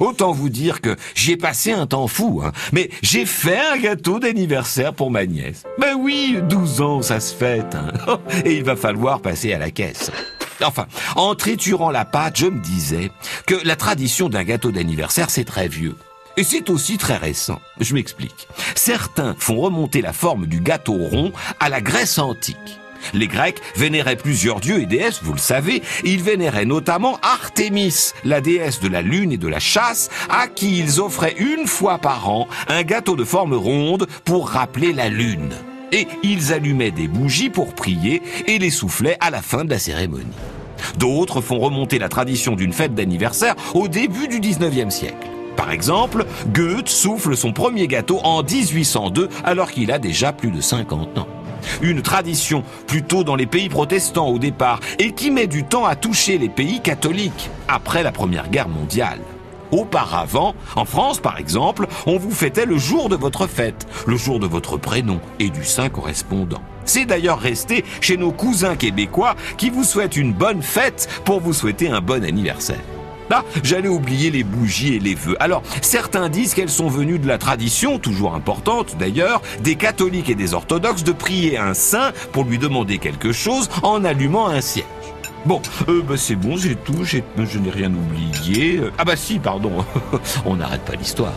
Autant vous dire que j'y ai passé un temps fou, hein. mais j'ai fait un gâteau d'anniversaire pour ma nièce. Ben oui, 12 ans, ça se fête. Hein. Et il va falloir passer à la caisse. Enfin, en triturant la pâte, je me disais que la tradition d'un gâteau d'anniversaire, c'est très vieux. Et c'est aussi très récent. Je m'explique. Certains font remonter la forme du gâteau rond à la Grèce antique. Les Grecs vénéraient plusieurs dieux et déesses, vous le savez. Ils vénéraient notamment Artémis, la déesse de la lune et de la chasse, à qui ils offraient une fois par an un gâteau de forme ronde pour rappeler la lune. Et ils allumaient des bougies pour prier et les soufflaient à la fin de la cérémonie. D'autres font remonter la tradition d'une fête d'anniversaire au début du 19e siècle. Par exemple, Goethe souffle son premier gâteau en 1802 alors qu'il a déjà plus de 50 ans. Une tradition plutôt dans les pays protestants au départ et qui met du temps à toucher les pays catholiques après la Première Guerre mondiale. Auparavant, en France par exemple, on vous fêtait le jour de votre fête, le jour de votre prénom et du saint correspondant. C'est d'ailleurs resté chez nos cousins québécois qui vous souhaitent une bonne fête pour vous souhaiter un bon anniversaire. Là, j'allais oublier les bougies et les vœux. Alors, certains disent qu'elles sont venues de la tradition, toujours importante d'ailleurs, des catholiques et des orthodoxes de prier un saint pour lui demander quelque chose en allumant un cierge. Bon, euh, bah, c'est bon, j'ai tout, je n'ai rien oublié. Ah bah si, pardon, on n'arrête pas l'histoire.